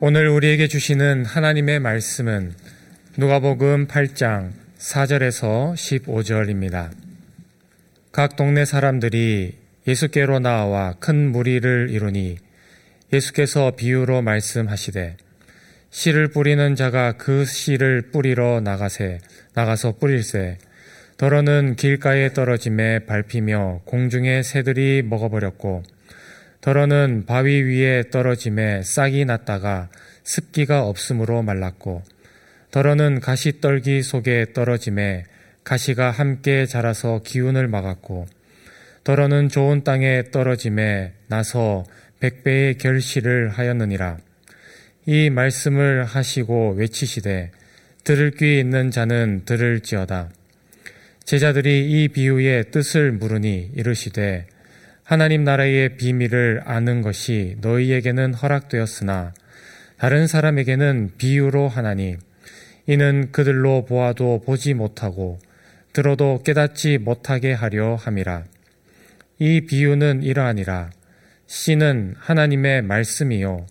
오늘 우리에게 주시는 하나님의 말씀은 누가복음 8장 4절에서 15절입니다. 각 동네 사람들이 예수께로 나와 큰 무리를 이루니 예수께서 비유로 말씀하시되 씨를 뿌리는 자가 그 씨를 뿌리러 나가세 나가서 뿌릴세 더러는 길가에 떨어짐에 밟히며 공중의 새들이 먹어버렸고 더러는 바위 위에 떨어짐에 싹이 났다가 습기가 없으므로 말랐고 더러는 가시떨기 속에 떨어짐에 가시가 함께 자라서 기운을 막았고 더러는 좋은 땅에 떨어짐에 나서 백배의 결실을 하였느니라. 이 말씀을 하시고 외치시되 들을 귀 있는 자는 들을지어다. 제자들이 이 비유의 뜻을 물으니 이르시되 하나님 나라의 비밀을 아는 것이 너희에게는 허락되었으나 다른 사람에게는 비유로 하나니 이는 그들로 보아도 보지 못하고 들어도 깨닫지 못하게 하려 함이라. 이 비유는 이러하니라. 씨는 하나님의 말씀이요.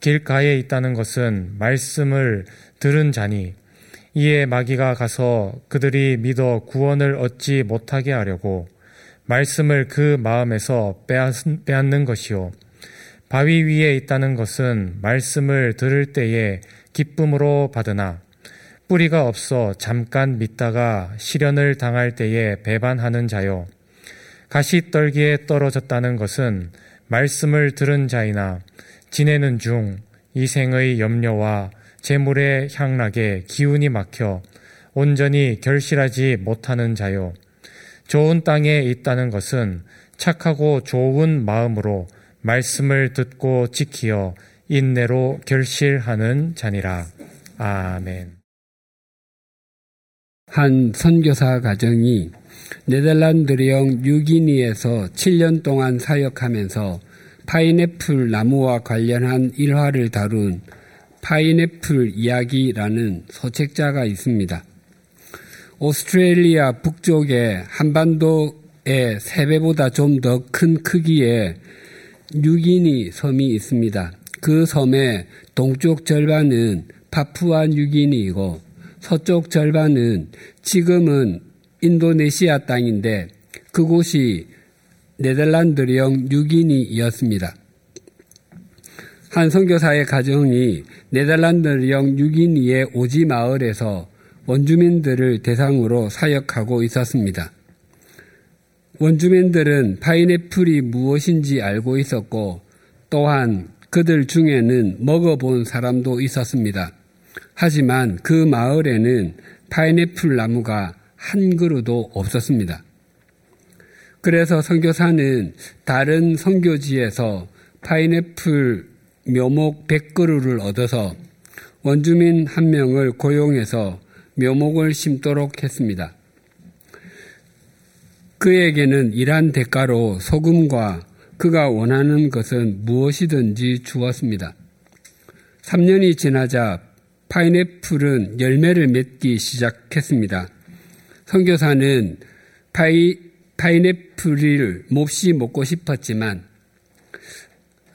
길가에 있다는 것은 말씀을 들은 자니 이에 마귀가 가서 그들이 믿어 구원을 얻지 못하게 하려고 말씀을 그 마음에서 빼앗는 것이요. 바위 위에 있다는 것은 말씀을 들을 때에 기쁨으로 받으나 뿌리가 없어 잠깐 믿다가 시련을 당할 때에 배반하는 자요. 가시떨기에 떨어졌다는 것은 말씀을 들은 자이나 지내는 중 이생의 염려와 재물의 향락에 기운이 막혀 온전히 결실하지 못하는 자요. 좋은 땅에 있다는 것은 착하고 좋은 마음으로 말씀을 듣고 지키어 인내로 결실하는 자니라. 아멘. 한 선교사 가정이 네덜란드령 유기니에서 7년 동안 사역하면서 파인애플 나무와 관련한 일화를 다룬 파인애플 이야기라는 소책자가 있습니다. 오스트레일리아 북쪽의 한반도의 3배보다 좀 더 큰 크기의 뉴기니 섬이 있습니다. 그 섬의 동쪽 절반은 파푸아 뉴기니이고 서쪽 절반은 지금은 인도네시아 땅인데 그곳이 네덜란드령 뉴기니이었습니다. 한 선교사의 가정이 네덜란드령 뉴기니의 오지 마을에서 원주민들을 대상으로 사역하고 있었습니다. 원주민들은 파인애플이 무엇인지 알고 있었고 또한 그들 중에는 먹어본 사람도 있었습니다. 하지만 그 마을에는 파인애플 나무가 한 그루도 없었습니다. 그래서 선교사는 다른 선교지에서 파인애플 묘목 100그루를 얻어서 원주민 한 명을 고용해서 묘목을 심도록 했습니다. 그에게는 일한 대가로 소금과 그가 원하는 것은 무엇이든지 주었습니다. 3년이 지나자 파인애플은 열매를 맺기 시작했습니다. 선교사는 파이, 파인애플을 몹시 먹고 싶었지만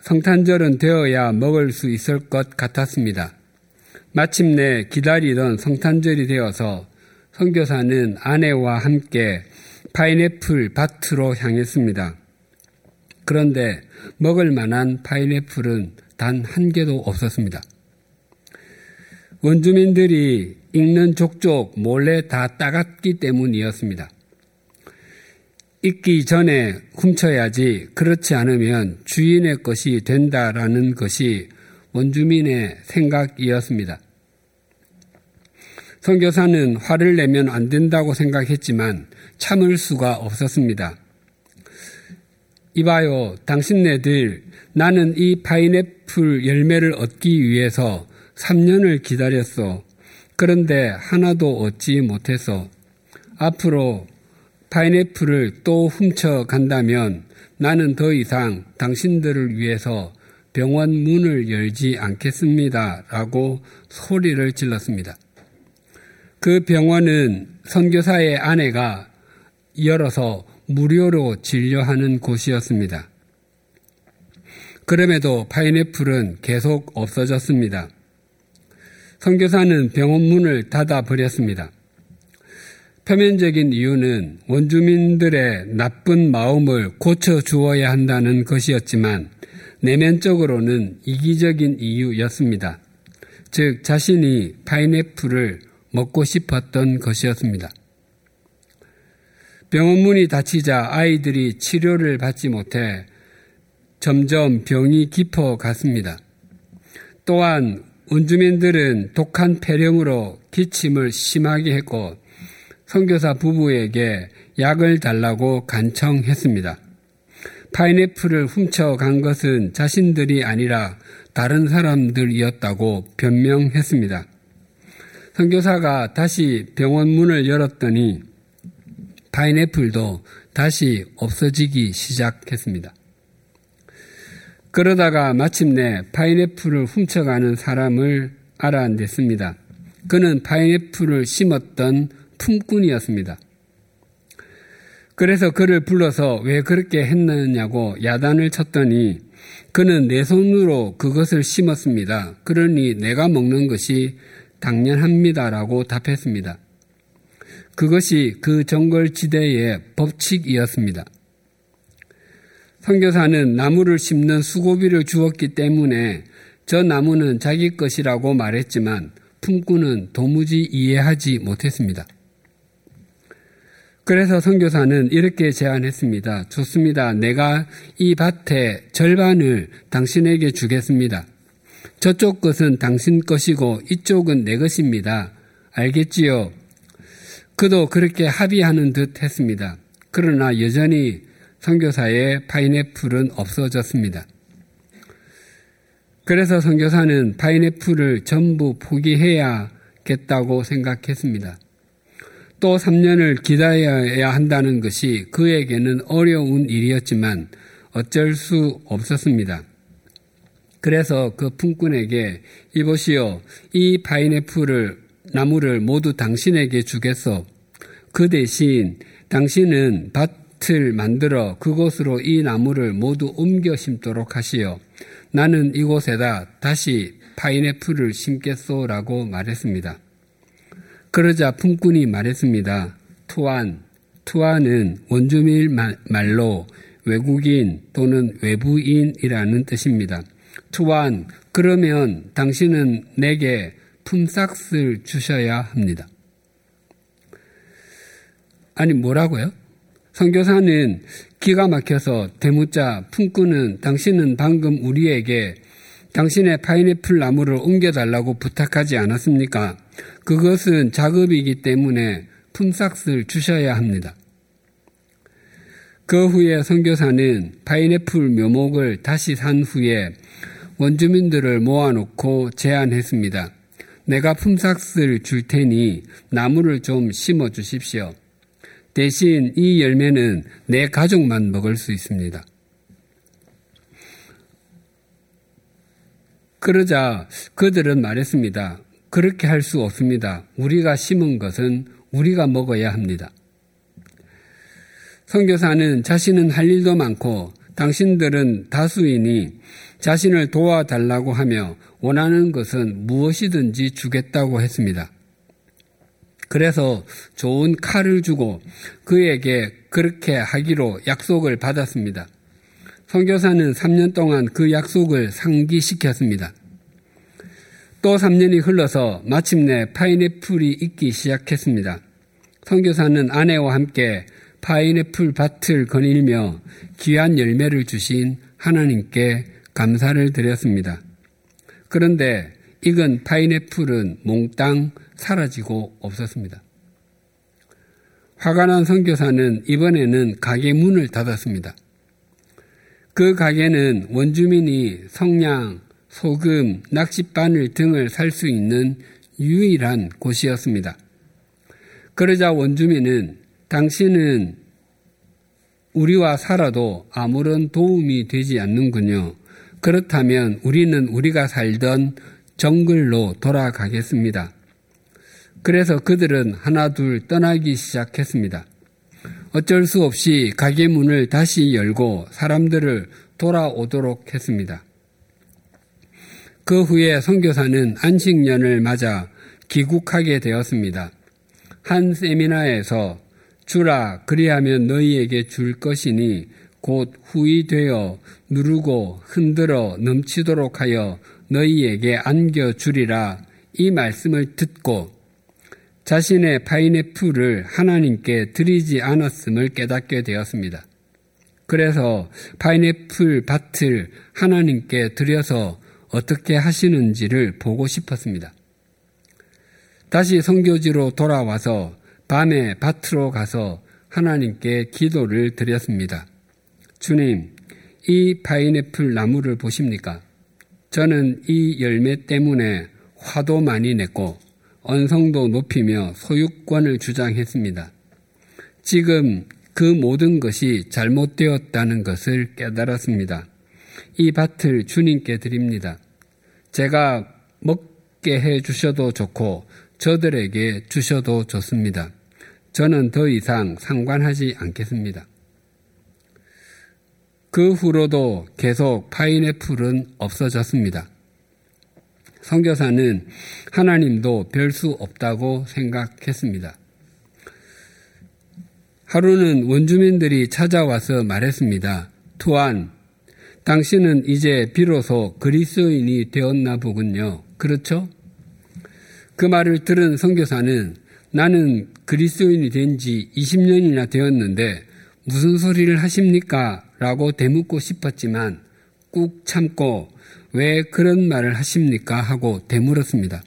성탄절은 되어야 먹을 수 있을 것 같았습니다. 마침내 기다리던 성탄절이 되어서 선교사는 아내와 함께 파인애플 밭으로 향했습니다. 그런데 먹을 만한 파인애플은 단 한 개도 없었습니다. 원주민들이 익는 족족 몰래 다 따갔기 때문이었습니다. 익기 전에 훔쳐야지 그렇지 않으면 주인의 것이 된다라는 것이 원주민의 생각이었습니다. 선교사는 화를 내면 안 된다고 생각했지만 참을 수가 없었습니다. 이봐요, 당신네들, 나는 이 파인애플 열매를 얻기 위해서 3년을 기다렸어. 그런데 하나도 얻지 못해서 앞으로 파인애플을 또 훔쳐 간다면 나는 더 이상 당신들을 위해서 병원 문을 열지 않겠습니다. 라고 소리를 질렀습니다. 그 병원은 선교사의 아내가 열어서 무료로 진료하는 곳이었습니다. 그럼에도 파인애플은 계속 없어졌습니다. 선교사는 병원 문을 닫아 버렸습니다. 표면적인 이유는 원주민들의 나쁜 마음을 고쳐 주어야 한다는 것이었지만 내면적으로는 이기적인 이유였습니다. 즉, 자신이 파인애플을 먹고 싶었던 것이었습니다. 병원 문이 닫히자 아이들이 치료를 받지 못해 점점 병이 깊어 갔습니다. 또한 원주민들은 독한 폐렴으로 기침을 심하게 했고 선교사 부부에게 약을 달라고 간청했습니다. 파인애플을 훔쳐간 것은 자신들이 아니라 다른 사람들이었다고 변명했습니다. 선교사가 다시 병원 문을 열었더니 파인애플도 다시 없어지기 시작했습니다. 그러다가 마침내 파인애플을 훔쳐가는 사람을 알아냈습니다. 그는 파인애플을 심었던 품꾼이었습니다. 그래서 그를 불러서 왜 그렇게 했느냐고 야단을 쳤더니 그는 내 손으로 그것을 심었습니다. 그러니 내가 먹는 것이 당연합니다라고 답했습니다. 그것이 그 정글지대의 법칙이었습니다. 선교사는 나무를 심는 수고비를 주었기 때문에 저 나무는 자기 것이라고 말했지만 품꾼은 도무지 이해하지 못했습니다. 그래서 선교사는 이렇게 제안했습니다. 좋습니다. 내가 이 밭의 절반을 당신에게 주겠습니다. 저쪽 것은 당신 것이고 이쪽은 내 것입니다. 알겠지요? 그도 그렇게 합의하는 듯 했습니다. 그러나 여전히 선교사의 파인애플은 없어졌습니다. 그래서 선교사는 파인애플을 전부 포기해야겠다고 생각했습니다. 또 3년을 기다려야 한다는 것이 그에게는 어려운 일이었지만 어쩔 수 없었습니다. 그래서 그 품꾼에게 이보시오, 이 파인애플을 나무를 모두 당신에게 주겠소. 그 대신 당신은 밭을 만들어 그곳으로 이 나무를 모두 옮겨 심도록 하시오. 나는 이곳에다 다시 파인애플을 심겠소라고 말했습니다. 그러자 품꾼이 말했습니다. 투안, 투안은 원주민 말로 외국인 또는 외부인이라는 뜻입니다. 투안, 그러면 당신은 내게 품삯을 주셔야 합니다. 아니, 뭐라고요? 선교사는 기가 막혀서 대묻자 품꾼은 당신은 방금 우리에게 당신의 파인애플 나무를 옮겨달라고 부탁하지 않았습니까? 그것은 작업이기 때문에 품삯을 주셔야 합니다. 그 후에 선교사는 파인애플 묘목을 다시 산 후에 원주민들을 모아놓고 제안했습니다. 내가 품삯을 줄 테니 나무를 좀 심어 주십시오. 대신 이 열매는 내 가족만 먹을 수 있습니다. 그러자 그들은 말했습니다. 그렇게 할 수 없습니다. 우리가 심은 것은 우리가 먹어야 합니다. 선교사는 자신은 할 일도 많고 당신들은 다수이니 자신을 도와달라고 하며 원하는 것은 무엇이든지 주겠다고 했습니다. 그래서 좋은 칼을 주고 그에게 그렇게 하기로 약속을 받았습니다. 선교사는 3년 동안 그 약속을 상기시켰습니다. 또 3년이 흘러서 마침내 파인애플이 익기 시작했습니다. 선교사는 아내와 함께 파인애플 밭을 거닐며 귀한 열매를 주신 하나님께 감사를 드렸습니다. 그런데 익은 파인애플은 몽땅 사라지고 없었습니다. 화가 난 선교사는 이번에는 가게 문을 닫았습니다. 그 가게는 원주민이 성냥, 소금, 낚싯바늘 등을 살 수 있는 유일한 곳이었습니다. 그러자 원주민은 당신은 우리와 살아도 아무런 도움이 되지 않는군요. 그렇다면 우리는 우리가 살던 정글로 돌아가겠습니다. 그래서 그들은 하나둘 떠나기 시작했습니다. 어쩔 수 없이 가게 문을 다시 열고 사람들을 돌아오도록 했습니다. 그 후에 선교사는 안식년을 맞아 귀국하게 되었습니다. 한 세미나에서 주라 그리하면 너희에게 줄 것이니 곧 후이 되어 누르고 흔들어 넘치도록 하여 너희에게 안겨 주리라 이 말씀을 듣고 자신의 파인애플을 하나님께 드리지 않았음을 깨닫게 되었습니다. 그래서 파인애플 밭을 하나님께 드려서 어떻게 하시는지를 보고 싶었습니다. 다시 성교지로 돌아와서 밤에 밭으로 가서 하나님께 기도를 드렸습니다. 주님, 이 파인애플 나무를 보십니까? 저는 이 열매 때문에 화도 많이 냈고 언성도 높이며 소유권을 주장했습니다. 지금 그 모든 것이 잘못되었다는 것을 깨달았습니다. 이 밭을 주님께 드립니다. 제가 먹게 해 주셔도 좋고 저들에게 주셔도 좋습니다. 저는 더 이상 상관하지 않겠습니다. 그 후로도 계속 파인애플은 없어졌습니다. 성교사는 하나님도 별 수 없다고 생각했습니다. 하루는 원주민들이 찾아와서 말했습니다. 투안, 당신은 이제 비로소 그리스도인이 되었나 보군요. 그렇죠? 그 말을 들은 성교사는 나는 그리스도인이 된 지 20년이나 되었는데 무슨 소리를 하십니까? 라고 대묻고 싶었지만 꾹 참고 왜 그런 말을 하십니까? 하고 되물었습니다.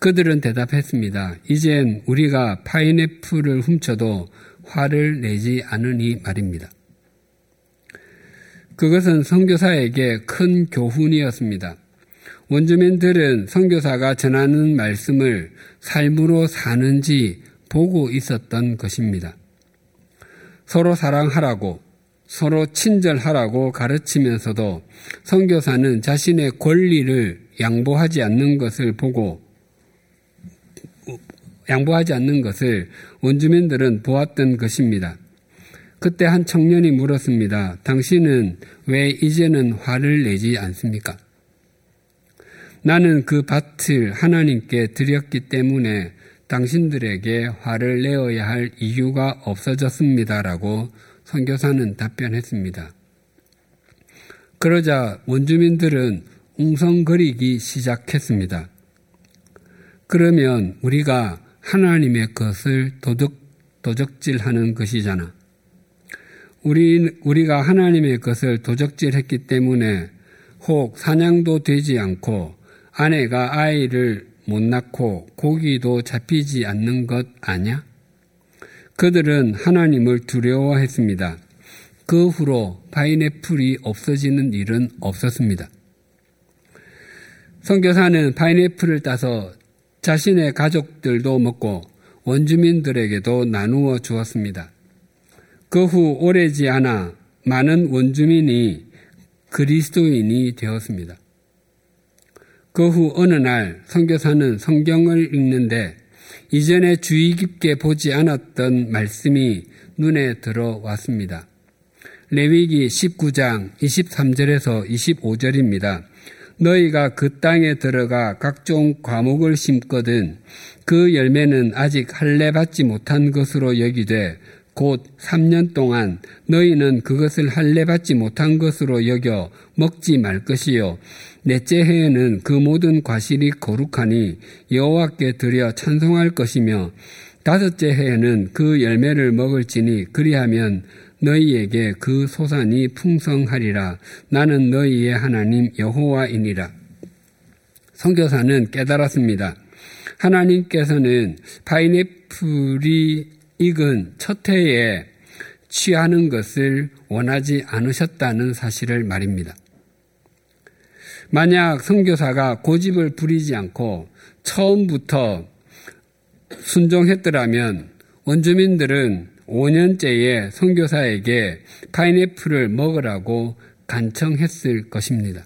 그들은 대답했습니다. 이젠 우리가 파인애플을 훔쳐도 화를 내지 않으니 말입니다. 그것은 선교사에게 큰 교훈이었습니다. 원주민들은 선교사가 전하는 말씀을 삶으로 사는지 보고 있었던 것입니다. 서로 사랑하라고 서로 친절하라고 가르치면서도 선교사는 자신의 권리를 양보하지 않는 것을 보고 양보하지 않는 것을 원주민들은 보았던 것입니다. 그때 한 청년이 물었습니다. 당신은 왜 이제는 화를 내지 않습니까? 나는 그 밭을 하나님께 드렸기 때문에 당신들에게 화를 내어야 할 이유가 없어졌습니다라고 선교사는 답변했습니다. 그러자 원주민들은 웅성거리기 시작했습니다. 그러면 우리가 하나님의 것을 도덕, 도적질하는 것이잖아. 우리, 우리가 하나님의 것을 도적질했기 때문에 혹 사냥도 되지 않고 아내가 아이를 못 낳고 고기도 잡히지 않는 것 아냐? 그들은 하나님을 두려워했습니다. 그 후로 파인애플이 없어지는 일은 없었습니다. 선교사는 파인애플을 따서 자신의 가족들도 먹고 원주민들에게도 나누어 주었습니다. 그 후 오래지 않아 많은 원주민이 그리스도인이 되었습니다. 그 후 어느 날 선교사는 성경을 읽는데 이전에 주의 깊게 보지 않았던 말씀이 눈에 들어왔습니다. 레위기 19장 23절에서 25절입니다. 너희가 그 땅에 들어가 각종 과목을 심거든 그 열매는 아직 할례 받지 못한 것으로 여기되 곧 3년 동안 너희는 그것을 할례 받지 못한 것으로 여겨 먹지 말 것이요. 넷째 해에는 그 모든 과실이 거룩하니 여호와께 드려 찬송할 것이며 다섯째 해에는 그 열매를 먹을지니 그리하면 너희에게 그 소산이 풍성하리라. 나는 너희의 하나님 여호와이니라. 성교사는 깨달았습니다. 하나님께서는 파인애플이 익은 첫 해에 취하는 것을 원하지 않으셨다는 사실을 말입니다. 만약 선교사가 고집을 부리지 않고 처음부터 순종했더라면 원주민들은 5년째에 선교사에게 파인애플을 먹으라고 간청했을 것입니다.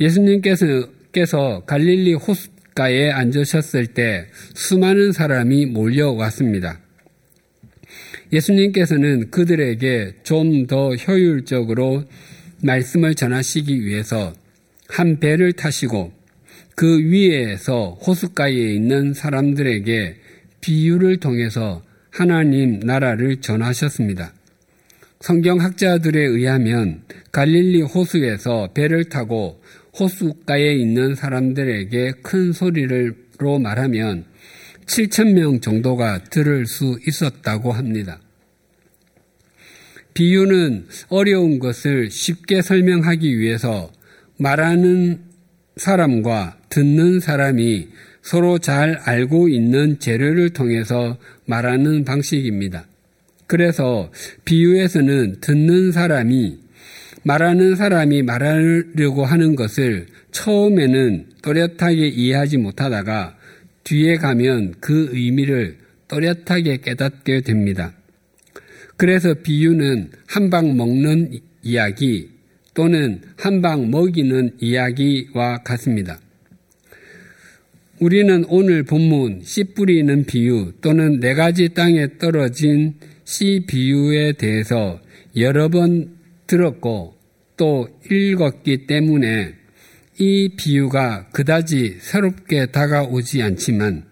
예수님께서 갈릴리 호숫 가에 앉으셨을 때 수많은 사람이 몰려왔습니다. 예수님께서는 그들에게 좀 더 효율적으로 말씀을 전하시기 위해서 한 배를 타시고 그 위에서 호숫가에 있는 사람들에게 비유를 통해서 하나님 나라를 전하셨습니다. 성경학자들에 의하면 갈릴리 호수에서 배를 타고 호수가에 있는 사람들에게 큰 소리로 말하면 7천 명 정도가 들을 수 있었다고 합니다. 비유는 어려운 것을 쉽게 설명하기 위해서 말하는 사람과 듣는 사람이 서로 잘 알고 있는 재료를 통해서 말하는 방식입니다. 그래서 비유에서는 듣는 사람이 말하는 사람이 말하려고 하는 것을 처음에는 또렷하게 이해하지 못하다가 뒤에 가면 그 의미를 또렷하게 깨닫게 됩니다. 그래서 비유는 한 방 먹는 이야기 또는 한 방 먹이는 이야기와 같습니다. 우리는 오늘 본문 씨 뿌리는 비유 또는 네 가지 땅에 떨어진 씨 비유에 대해서 여러 번 들었고 또 읽었기 때문에 이 비유가 그다지 새롭게 다가오지 않지만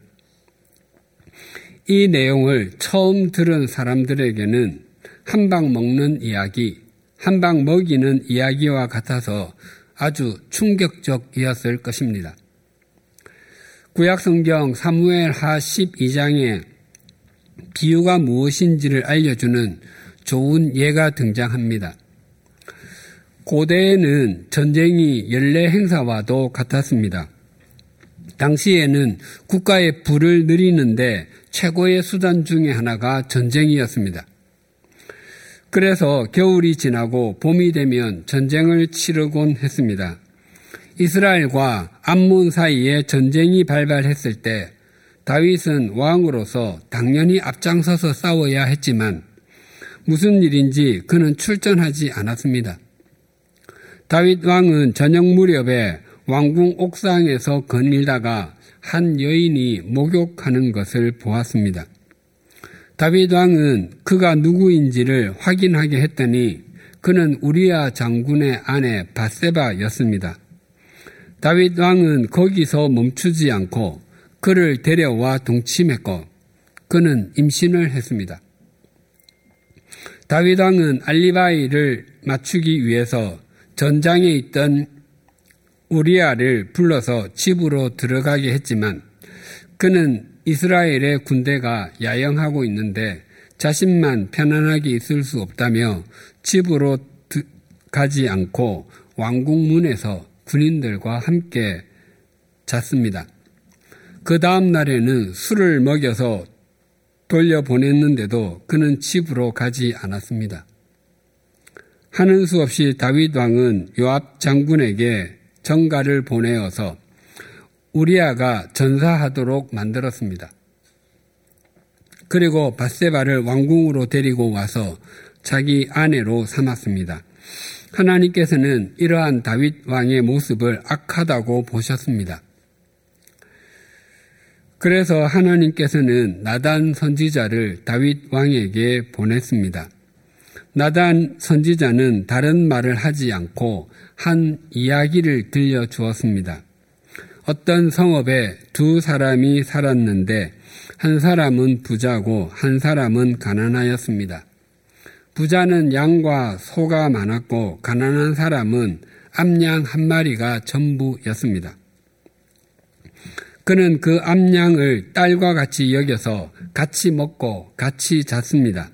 이 내용을 처음 들은 사람들에게는 한 방 먹는 이야기, 한 방 먹이는 이야기와 같아서 아주 충격적이었을 것입니다. 구약성경 사무엘 하 12장에 비유가 무엇인지를 알려주는 좋은 예가 등장합니다. 고대에는 전쟁이 연례 행사와도 같았습니다. 당시에는 국가의 부를 누리는데 최고의 수단 중의 하나가 전쟁이었습니다. 그래서 겨울이 지나고 봄이 되면 전쟁을 치르곤 했습니다. 이스라엘과 암몬 사이에 전쟁이 발발했을 때 다윗은 왕으로서 당연히 앞장서서 싸워야 했지만 무슨 일인지 그는 출전하지 않았습니다. 다윗 왕은 저녁 무렵에 왕궁 옥상에서 거닐다가 한 여인이 목욕하는 것을 보았습니다. 다윗 왕은 그가 누구인지를 확인하게 했더니 그는 우리아 장군의 아내 바세바였습니다. 다윗 왕은 거기서 멈추지 않고 그를 데려와 동침했고 그는 임신을 했습니다. 다윗 왕은 알리바이를 맞추기 위해서 전장에 있던 우리아를 불러서 집으로 들어가게 했지만 그는 이스라엘의 군대가 야영하고 있는데 자신만 편안하게 있을 수 없다며 집으로 가지 않고 왕궁 문에서 군인들과 함께 잤습니다. 그 다음 날에는 술을 먹여서 돌려보냈는데도 그는 집으로 가지 않았습니다. 하는 수 없이 다윗 왕은 요압 장군에게 정가를 보내어서 우리아가 전사하도록 만들었습니다. 그리고 바세바를 왕궁으로 데리고 와서 자기 아내로 삼았습니다. 하나님께서는 이러한 다윗 왕의 모습을 악하다고 보셨습니다. 그래서 하나님께서는 나단 선지자를 다윗 왕에게 보냈습니다. 나단 선지자는 다른 말을 하지 않고 한 이야기를 들려주었습니다. 어떤 성읍에 두 사람이 살았는데 한 사람은 부자고 한 사람은 가난하였습니다. 부자는 양과 소가 많았고 가난한 사람은 암양 한 마리가 전부였습니다. 그는 그 암양을 딸과 같이 여겨서 같이 먹고 같이 잤습니다.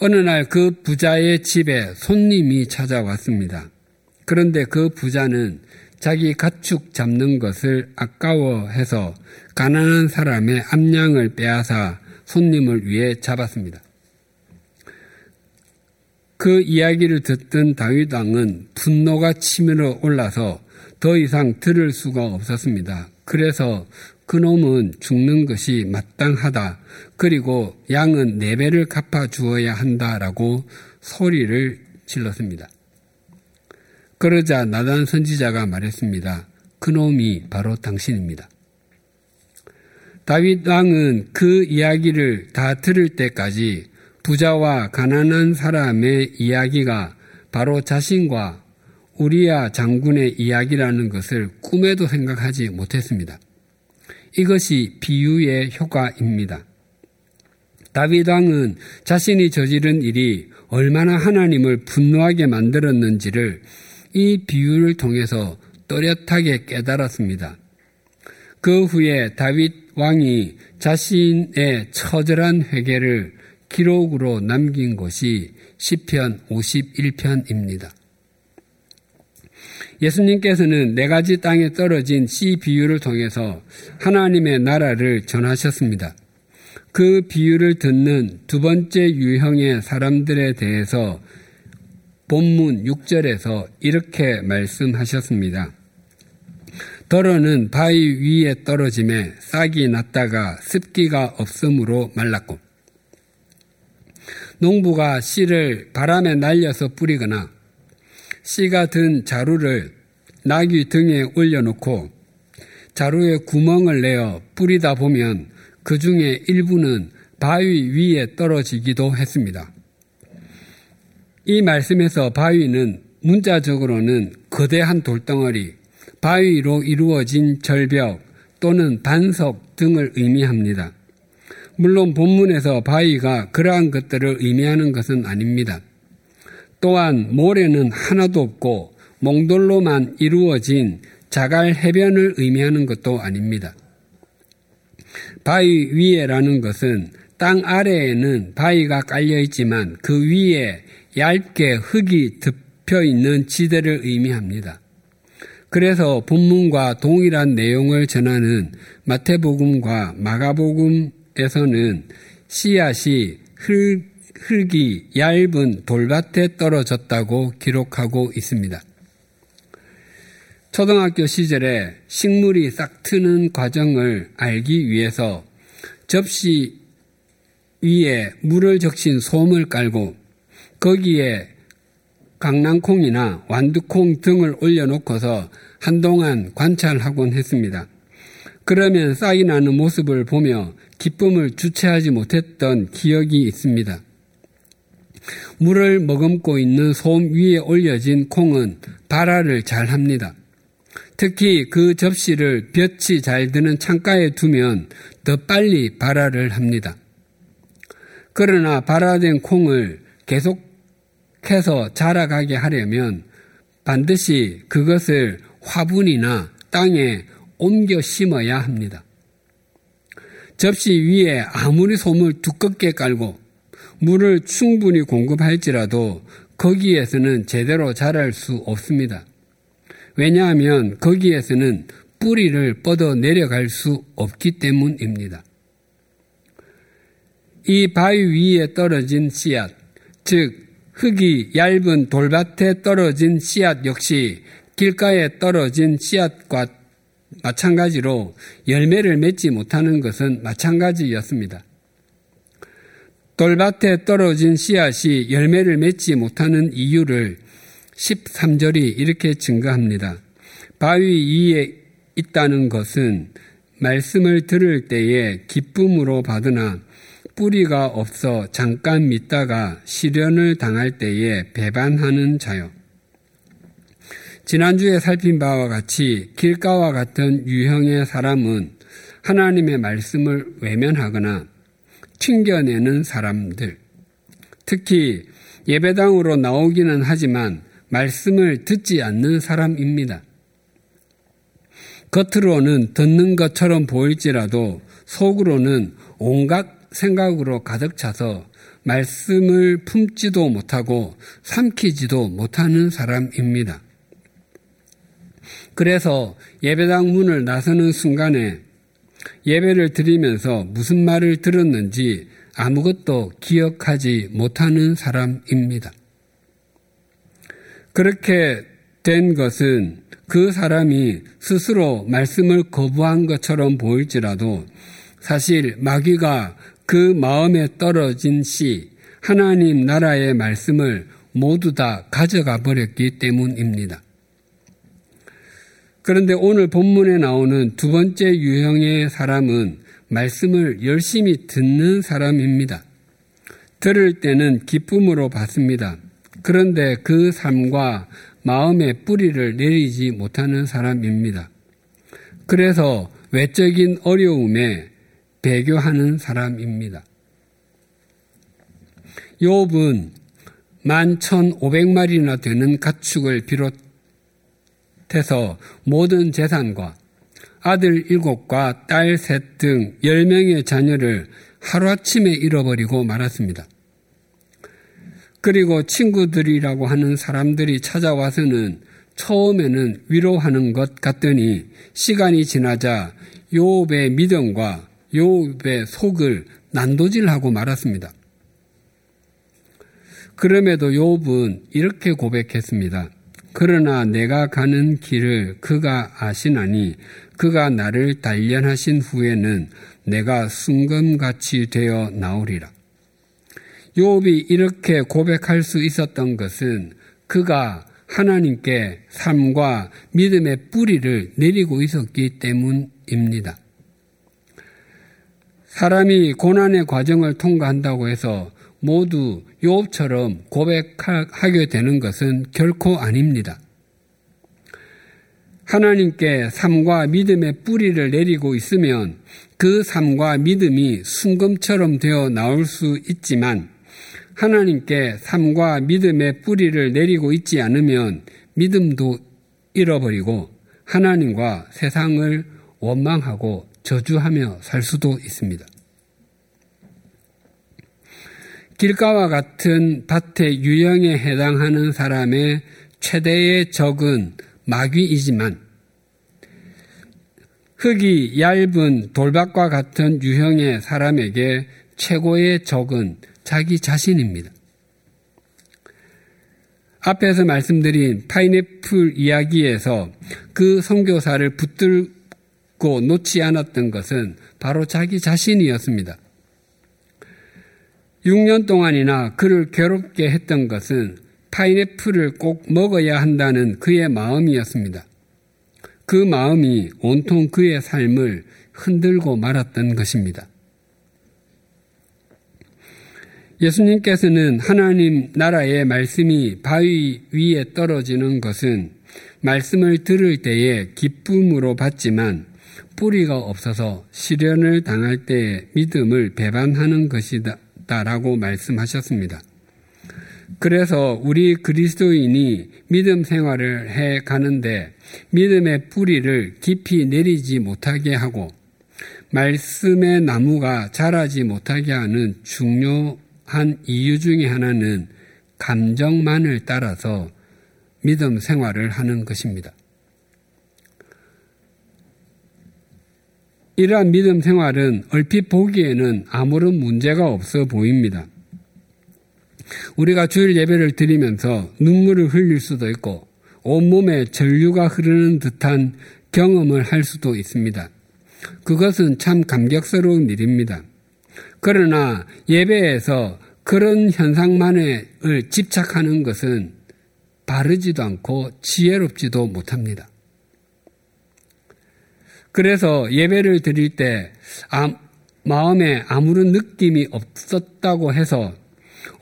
어느 날 그 부자의 집에 손님이 찾아왔습니다. 그런데 그 부자는 자기 가축 잡는 것을 아까워해서 가난한 사람의 암양을 빼앗아 손님을 위해 잡았습니다. 그 이야기를 듣던 다윗 왕은 분노가 치밀어 올라서 더 이상 들을 수가 없었습니다. 그래서 그놈은 죽는 것이 마땅하다. 그리고 양은 네 배를 갚아 주어야 한다라고 소리를 질렀습니다. 그러자 나단 선지자가 말했습니다. 그놈이 바로 당신입니다. 다윗 왕은 그 이야기를 다 들을 때까지 부자와 가난한 사람의 이야기가 바로 자신과 우리야 장군의 이야기라는 것을 꿈에도 생각하지 못했습니다. 이것이 비유의 효과입니다. 다윗 왕은 자신이 저지른 일이 얼마나 하나님을 분노하게 만들었는지를 이 비유를 통해서 또렷하게 깨달았습니다. 그 후에 다윗 왕이 자신의 처절한 회개를 기록으로 남긴 것이 시편 51편입니다. 예수님께서는 네 가지 땅에 떨어진 씨 비유를 통해서 하나님의 나라를 전하셨습니다. 그 비유를 듣는 두 번째 유형의 사람들에 대해서 본문 6절에서 이렇게 말씀하셨습니다. 더러는 바위 위에 떨어짐에 싹이 났다가 습기가 없으므로 말랐고 농부가 씨를 바람에 날려서 뿌리거나 씨가 든 자루를 나귀 등에 올려놓고 자루에 구멍을 내어 뿌리다 보면 그 중에 일부는 바위 위에 떨어지기도 했습니다. 이 말씀에서 바위는 문자적으로는 거대한 돌덩어리, 바위로 이루어진 절벽 또는 반석 등을 의미합니다. 물론 본문에서 바위가 그러한 것들을 의미하는 것은 아닙니다. 또한 모래는 하나도 없고 몽돌로만 이루어진 자갈 해변을 의미하는 것도 아닙니다. 바위 위에라는 것은 땅 아래에는 바위가 깔려 있지만 그 위에 얇게 흙이 덮여 있는 지대를 의미합니다. 그래서 본문과 동일한 내용을 전하는 마태복음과 마가복음에서는 씨앗이 흙, 흙이 얇은 돌밭에 떨어졌다고 기록하고 있습니다. 초등학교 시절에 식물이 싹 트는 과정을 알기 위해서 접시 위에 물을 적신 솜을 깔고 거기에 강낭콩이나 완두콩 등을 올려놓고서 한동안 관찰하곤 했습니다. 그러면 싹이 나는 모습을 보며 기쁨을 주체하지 못했던 기억이 있습니다. 물을 머금고 있는 솜 위에 올려진 콩은 발화를 잘 합니다. 특히 그 접시를 볕이 잘 드는 창가에 두면 더 빨리 발화를 합니다. 그러나 발화된 콩을 계속해서 자라가게 하려면 반드시 그것을 화분이나 땅에 옮겨 심어야 합니다. 접시 위에 아무리 솜을 두껍게 깔고 물을 충분히 공급할지라도 거기에서는 제대로 자랄 수 없습니다. 왜냐하면 거기에서는 뿌리를 뻗어 내려갈 수 없기 때문입니다. 이 바위 위에 떨어진 씨앗, 즉 흙이 얇은 돌밭에 떨어진 씨앗 역시 길가에 떨어진 씨앗과 마찬가지로 열매를 맺지 못하는 것은 마찬가지였습니다. 돌밭에 떨어진 씨앗이 열매를 맺지 못하는 이유를 13절이 이렇게 증거합니다. 바위 위에 있다는 것은 말씀을 들을 때에 기쁨으로 받으나 뿌리가 없어 잠깐 믿다가 시련을 당할 때에 배반하는 자요. 지난주에 살핀 바와 같이 길가와 같은 유형의 사람은 하나님의 말씀을 외면하거나 튕겨내는 사람들. 특히 예배당으로 나오기는 하지만 말씀을 듣지 않는 사람입니다. 겉으로는 듣는 것처럼 보일지라도 속으로는 온갖 생각으로 가득 차서 말씀을 품지도 못하고 삼키지도 못하는 사람입니다. 그래서 예배당 문을 나서는 순간에 예배를 드리면서 무슨 말을 들었는지 아무것도 기억하지 못하는 사람입니다. 그렇게 된 것은 그 사람이 스스로 말씀을 거부한 것처럼 보일지라도 사실 마귀가 그 마음에 떨어진 씨, 하나님 나라의 말씀을 모두 다 가져가 버렸기 때문입니다. 그런데 오늘 본문에 나오는 두 번째 유형의 사람은 말씀을 열심히 듣는 사람입니다. 들을 때는 기쁨으로 받습니다. 그런데 그 삶과 마음의 뿌리를 내리지 못하는 사람입니다. 그래서 외적인 어려움에 배교하는 사람입니다. 욥은 만 천오백 마리나 되는 가축을 비롯해서 모든 재산과 아들 일곱과 딸 셋등 열명의 자녀를 하루아침에 잃어버리고 말았습니다. 그리고 친구들이라고 하는 사람들이 찾아와서는 처음에는 위로하는 것 같더니 시간이 지나자 요업의 믿음과 요업의 속을 난도질하고 말았습니다. 그럼에도 요업은 이렇게 고백했습니다. 그러나 내가 가는 길을 그가 아시나니 그가 나를 단련하신 후에는 내가 순금같이 되어 나오리라. 요업이 이렇게 고백할 수 있었던 것은 그가 하나님께 삶과 믿음의 뿌리를 내리고 있었기 때문입니다. 사람이 고난의 과정을 통과한다고 해서 모두 요업처럼 고백하게 되는 것은 결코 아닙니다. 하나님께 삶과 믿음의 뿌리를 내리고 있으면 그 삶과 믿음이 순금처럼 되어 나올 수 있지만 하나님께 삶과 믿음의 뿌리를 내리고 있지 않으면 믿음도 잃어버리고 하나님과 세상을 원망하고 저주하며 살 수도 있습니다. 길가와 같은 밭의 유형에 해당하는 사람의 최대의 적은 마귀이지만 흙이 얇은 돌밭과 같은 유형의 사람에게 최고의 적은 자기 자신입니다. 앞에서 말씀드린 파인애플 이야기에서 그 선교사를 붙들고 놓지 않았던 것은 바로 자기 자신이었습니다. 6년 동안이나 그를 괴롭게 했던 것은 파인애플을 꼭 먹어야 한다는 그의 마음이었습니다. 그 마음이 온통 그의 삶을 흔들고 말았던 것입니다. 예수님께서는 하나님 나라의 말씀이 바위 위에 떨어지는 것은 말씀을 들을 때에 기쁨으로 받지만 뿌리가 없어서 시련을 당할 때에 믿음을 배반하는 것이다. 라고 말씀하셨습니다. 그래서 우리 그리스도인이 믿음 생활을 해 가는데 믿음의 뿌리를 깊이 내리지 못하게 하고 말씀의 나무가 자라지 못하게 하는 중요 한 이유 중의 하나는 감정만을 따라서 믿음 생활을 하는 것입니다. 이러한 믿음 생활은 얼핏 보기에는 아무런 문제가 없어 보입니다. 우리가 주일 예배를 드리면서 눈물을 흘릴 수도 있고 온몸에 전류가 흐르는 듯한 경험을 할 수도 있습니다. 그것은 참 감격스러운 일입니다. 그러나 예배에서 그런 현상만을 집착하는 것은 바르지도 않고 지혜롭지도 못합니다. 그래서 예배를 드릴 때 아, 마음에 아무런 느낌이 없었다고 해서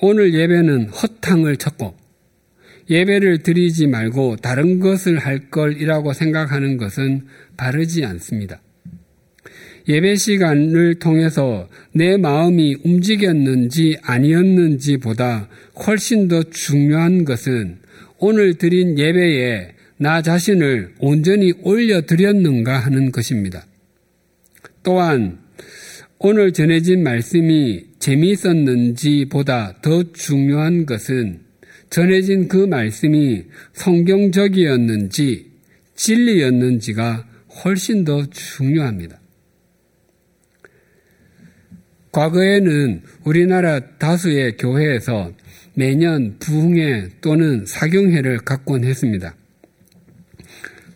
오늘 예배는 허탕을 쳤고 예배를 드리지 말고 다른 것을 할 걸이라고 생각하는 것은 바르지 않습니다. 예배 시간을 통해서 내 마음이 움직였는지 아니었는지 보다 훨씬 더 중요한 것은 오늘 드린 예배에 나 자신을 온전히 올려드렸는가 하는 것입니다. 또한 오늘 전해진 말씀이 재미있었는지 보다 더 중요한 것은 전해진 그 말씀이 성경적이었는지 진리였는지가 훨씬 더 중요합니다. 과거에는 우리나라 다수의 교회에서 매년 부흥회 또는 사경회를 갖곤 했습니다.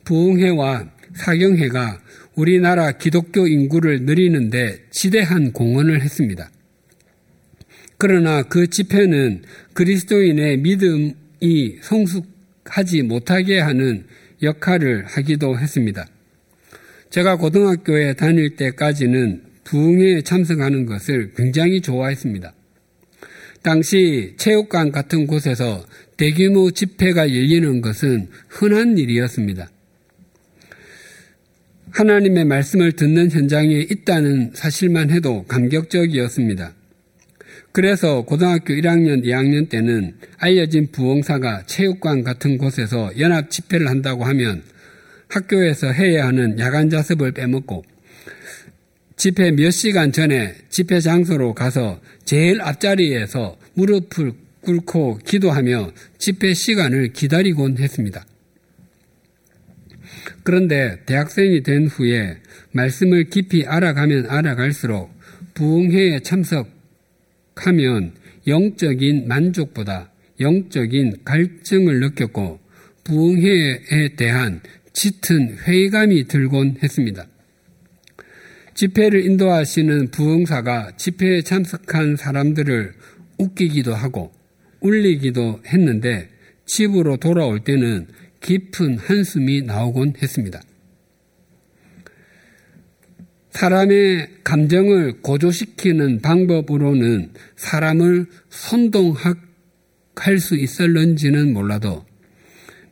부흥회와 사경회가 우리나라 기독교 인구를 늘리는데 지대한 공헌을 했습니다. 그러나 그 집회는 그리스도인의 믿음이 성숙하지 못하게 하는 역할을 하기도 했습니다. 제가 고등학교에 다닐 때까지는 부흥회에 참석하는 것을 굉장히 좋아했습니다. 당시 체육관 같은 곳에서 대규모 집회가 열리는 것은 흔한 일이었습니다. 하나님의 말씀을 듣는 현장에 있다는 사실만 해도 감격적이었습니다. 그래서 고등학교 1학년, 2학년 때는 알려진 부흥사가 체육관 같은 곳에서 연합 집회를 한다고 하면 학교에서 해야 하는 야간 자습을 빼먹고 집회 몇 시간 전에 집회 장소로 가서 제일 앞자리에서 무릎을 꿇고 기도하며 집회 시간을 기다리곤 했습니다. 그런데 대학생이 된 후에 말씀을 깊이 알아가면 알아갈수록 부흥회에 참석하면 영적인 만족보다 영적인 갈증을 느꼈고 부흥회에 대한 짙은 회의감이 들곤 했습니다. 집회를 인도하시는 부흥사가 집회에 참석한 사람들을 웃기기도 하고 울리기도 했는데 집으로 돌아올 때는 깊은 한숨이 나오곤 했습니다. 사람의 감정을 고조시키는 방법으로는 사람을 선동할 수 있을런지는 몰라도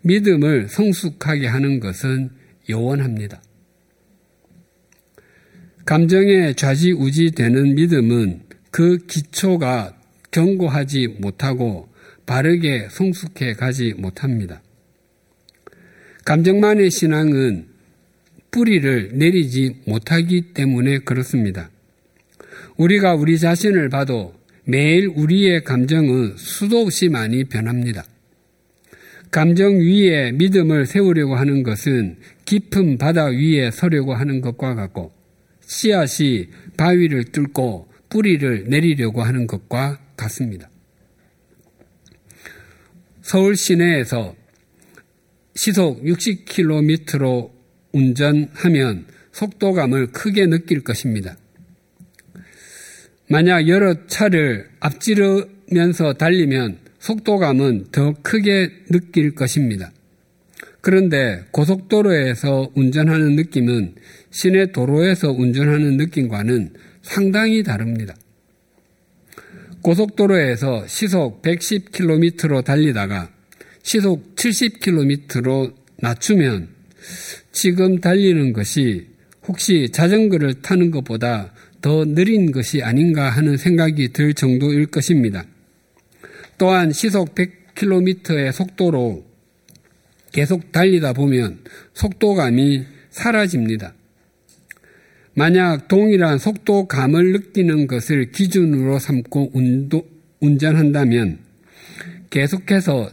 믿음을 성숙하게 하는 것은 요원합니다. 감정에 좌지우지 되는 믿음은 그 기초가 견고하지 못하고 바르게 성숙해 가지 못합니다. 감정만의 신앙은 뿌리를 내리지 못하기 때문에 그렇습니다. 우리가 우리 자신을 봐도 매일 우리의 감정은 수도 없이 많이 변합니다. 감정 위에 믿음을 세우려고 하는 것은 깊은 바다 위에 서려고 하는 것과 같고 씨앗이 바위를 뚫고 뿌리를 내리려고 하는 것과 같습니다. 서울 시내에서 시속 60km로 운전하면 속도감을 크게 느낄 것입니다. 만약 여러 차를 앞지르면서 달리면 속도감은 더 크게 느낄 것입니다. 그런데 고속도로에서 운전하는 느낌은 시내 도로에서 운전하는 느낌과는 상당히 다릅니다. 고속도로에서 시속 110km로 달리다가 시속 70km로 낮추면 지금 달리는 것이 혹시 자전거를 타는 것보다 더 느린 것이 아닌가 하는 생각이 들 정도일 것입니다. 또한 시속 100km의 속도로 계속 달리다 보면 속도감이 사라집니다. 만약 동일한 속도감을 느끼는 것을 기준으로 삼고 운전한다면 계속해서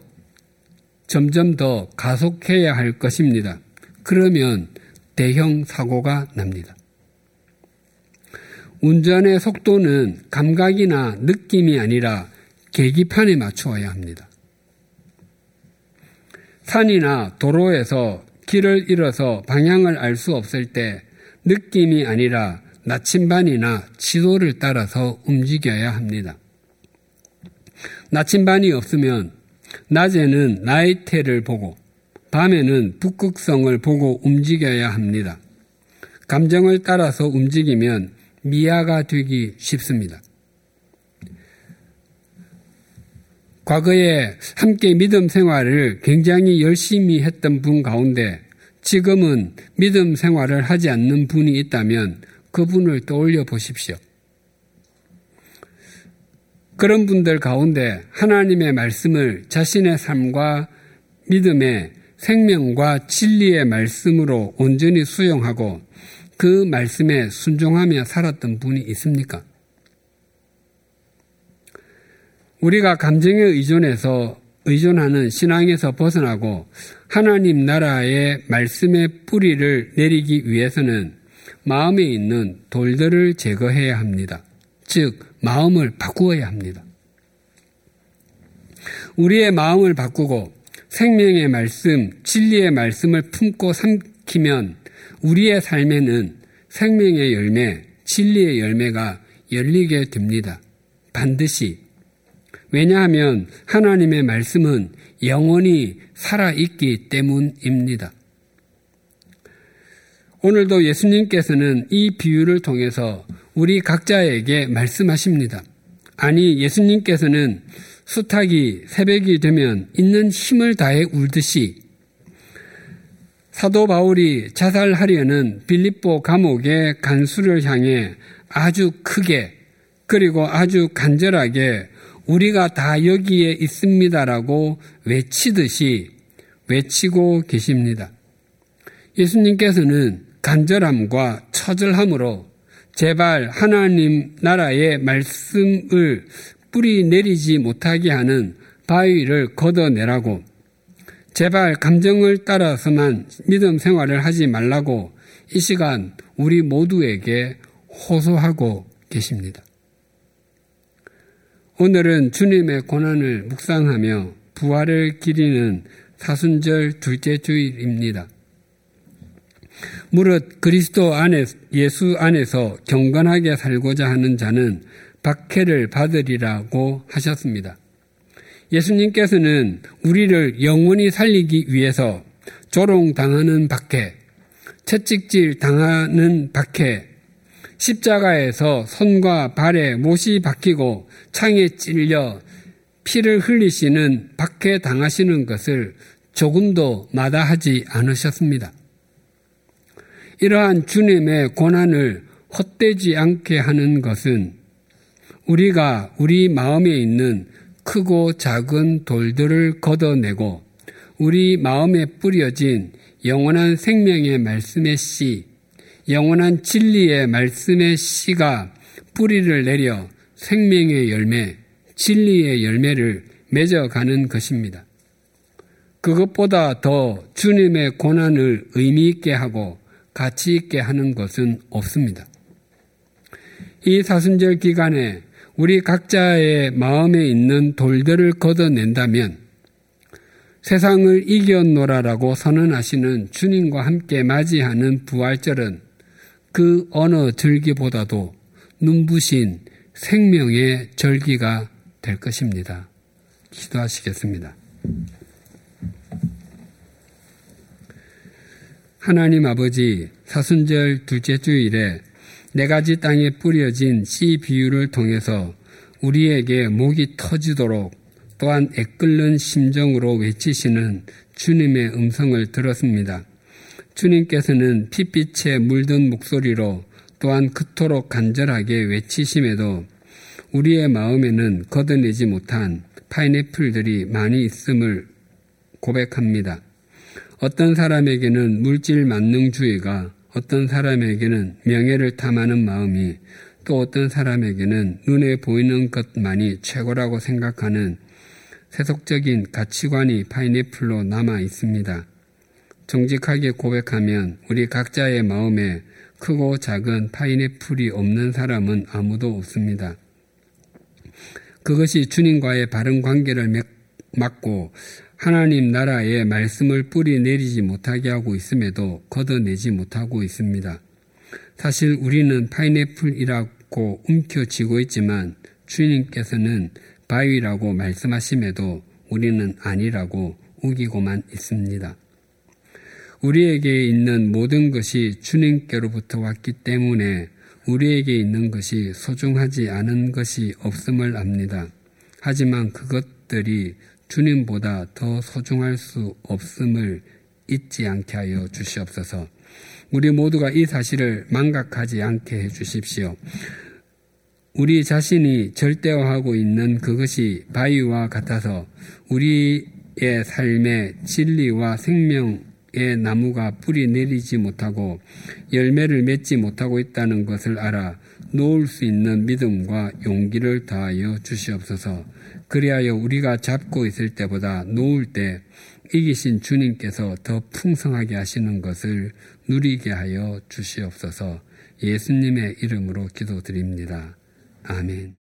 점점 더 가속해야 할 것입니다. 그러면 대형 사고가 납니다. 운전의 속도는 감각이나 느낌이 아니라 계기판에 맞추어야 합니다. 산이나 도로에서 길을 잃어서 방향을 알 수 없을 때 느낌이 아니라 나침반이나 지도를 따라서 움직여야 합니다. 나침반이 없으면 낮에는 나이테를 보고 밤에는 북극성을 보고 움직여야 합니다. 감정을 따라서 움직이면 미아가 되기 쉽습니다. 과거에 함께 믿음 생활을 굉장히 열심히 했던 분 가운데 지금은 믿음 생활을 하지 않는 분이 있다면 그분을 떠올려 보십시오. 그런 분들 가운데 하나님의 말씀을 자신의 삶과 믿음의 생명과 진리의 말씀으로 온전히 수용하고 그 말씀에 순종하며 살았던 분이 있습니까? 우리가 감정에 의존해서 의존하는 신앙에서 벗어나고 하나님 나라의 말씀의 뿌리를 내리기 위해서는 마음에 있는 돌들을 제거해야 합니다. 즉, 마음을 바꾸어야 합니다. 우리의 마음을 바꾸고 생명의 말씀, 진리의 말씀을 품고 삼키면 우리의 삶에는 생명의 열매, 진리의 열매가 열리게 됩니다. 반드시 왜냐하면 하나님의 말씀은 영원히 살아있기 때문입니다. 오늘도 예수님께서는 이 비유를 통해서 우리 각자에게 말씀하십니다. 아니, 예수님께서는 수탉이 새벽이 되면 있는 힘을 다해 울듯이 사도 바울이 자살하려는 빌립보 감옥의 간수를 향해 아주 크게 그리고 아주 간절하게 우리가 다 여기에 있습니다라고 외치듯이 외치고 계십니다. 예수님께서는 간절함과 처절함으로 제발 하나님 나라의 말씀을 뿌리 내리지 못하게 하는 바위를 걷어내라고 제발 감정을 따라서만 믿음 생활을 하지 말라고 이 시간 우리 모두에게 호소하고 계십니다. 오늘은 주님의 고난을 묵상하며 부활을 기리는 사순절 둘째 주일입니다. 무릇 그리스도 안에 예수 안에서 경건하게 살고자 하는 자는 박해를 받으리라고 하셨습니다. 예수님께서는 우리를 영원히 살리기 위해서 조롱당하는 박해, 채찍질 당하는 박해, 십자가에서 손과 발에 못이 박히고 창에 찔려 피를 흘리시는 박해 당하시는 것을 조금도 마다하지 않으셨습니다. 이러한 주님의 고난을 헛되지 않게 하는 것은 우리가 우리 마음에 있는 크고 작은 돌들을 걷어내고 우리 마음에 뿌려진 영원한 생명의 말씀의 씨, 영원한 진리의 말씀의 씨가 뿌리를 내려 생명의 열매, 진리의 열매를 맺어가는 것입니다. 그것보다 더 주님의 고난을 의미 있게 하고 가치 있게 하는 것은 없습니다. 이 사순절 기간에 우리 각자의 마음에 있는 돌들을 걷어낸다면 세상을 이겨노라라고 선언하시는 주님과 함께 맞이하는 부활절은 그 어느 절기보다도 눈부신 생명의 절기가 될 것입니다. 기도하시겠습니다. 하나님 아버지 사순절 둘째 주일에 네 가지 땅에 뿌려진 씨 비유를 통해서 우리에게 목이 터지도록 또한 애끓는 심정으로 외치시는 주님의 음성을 들었습니다. 주님께서는 핏빛에 물든 목소리로 또한 그토록 간절하게 외치심에도 우리의 마음에는 걷어내지 못한 파인애플들이 많이 있음을 고백합니다. 어떤 사람에게는 물질 만능주의가 어떤 사람에게는 명예를 탐하는 마음이 또 어떤 사람에게는 눈에 보이는 것만이 최고라고 생각하는 세속적인 가치관이 파인애플로 남아 있습니다. 정직하게 고백하면 우리 각자의 마음에 크고 작은 파인애플이 없는 사람은 아무도 없습니다. 그것이 주님과의 바른 관계를 맺고 하나님 나라의 말씀을 뿌리 내리지 못하게 하고 있음에도 걷어내지 못하고 있습니다. 사실 우리는 파인애플이라고 움켜쥐고 있지만 주님께서는 바위라고 말씀하심에도 우리는 아니라고 우기고만 있습니다. 우리에게 있는 모든 것이 주님께로부터 왔기 때문에 우리에게 있는 것이 소중하지 않은 것이 없음을 압니다. 하지만 그것들이 주님보다 더 소중할 수 없음을 잊지 않게 하여 주시옵소서. 우리 모두가 이 사실을 망각하지 않게 해 주십시오. 우리 자신이 절대화하고 있는 그것이 바위와 같아서 우리의 삶의 진리와 생명 의 나무가 뿌리 내리지 못하고 열매를 맺지 못하고 있다는 것을 알아 놓을 수 있는 믿음과 용기를 다하여 주시옵소서. 그리하여 우리가 잡고 있을 때보다 놓을 때 이기신 주님께서 더 풍성하게 하시는 것을 누리게 하여 주시옵소서 예수님의 이름으로 기도드립니다. 아멘.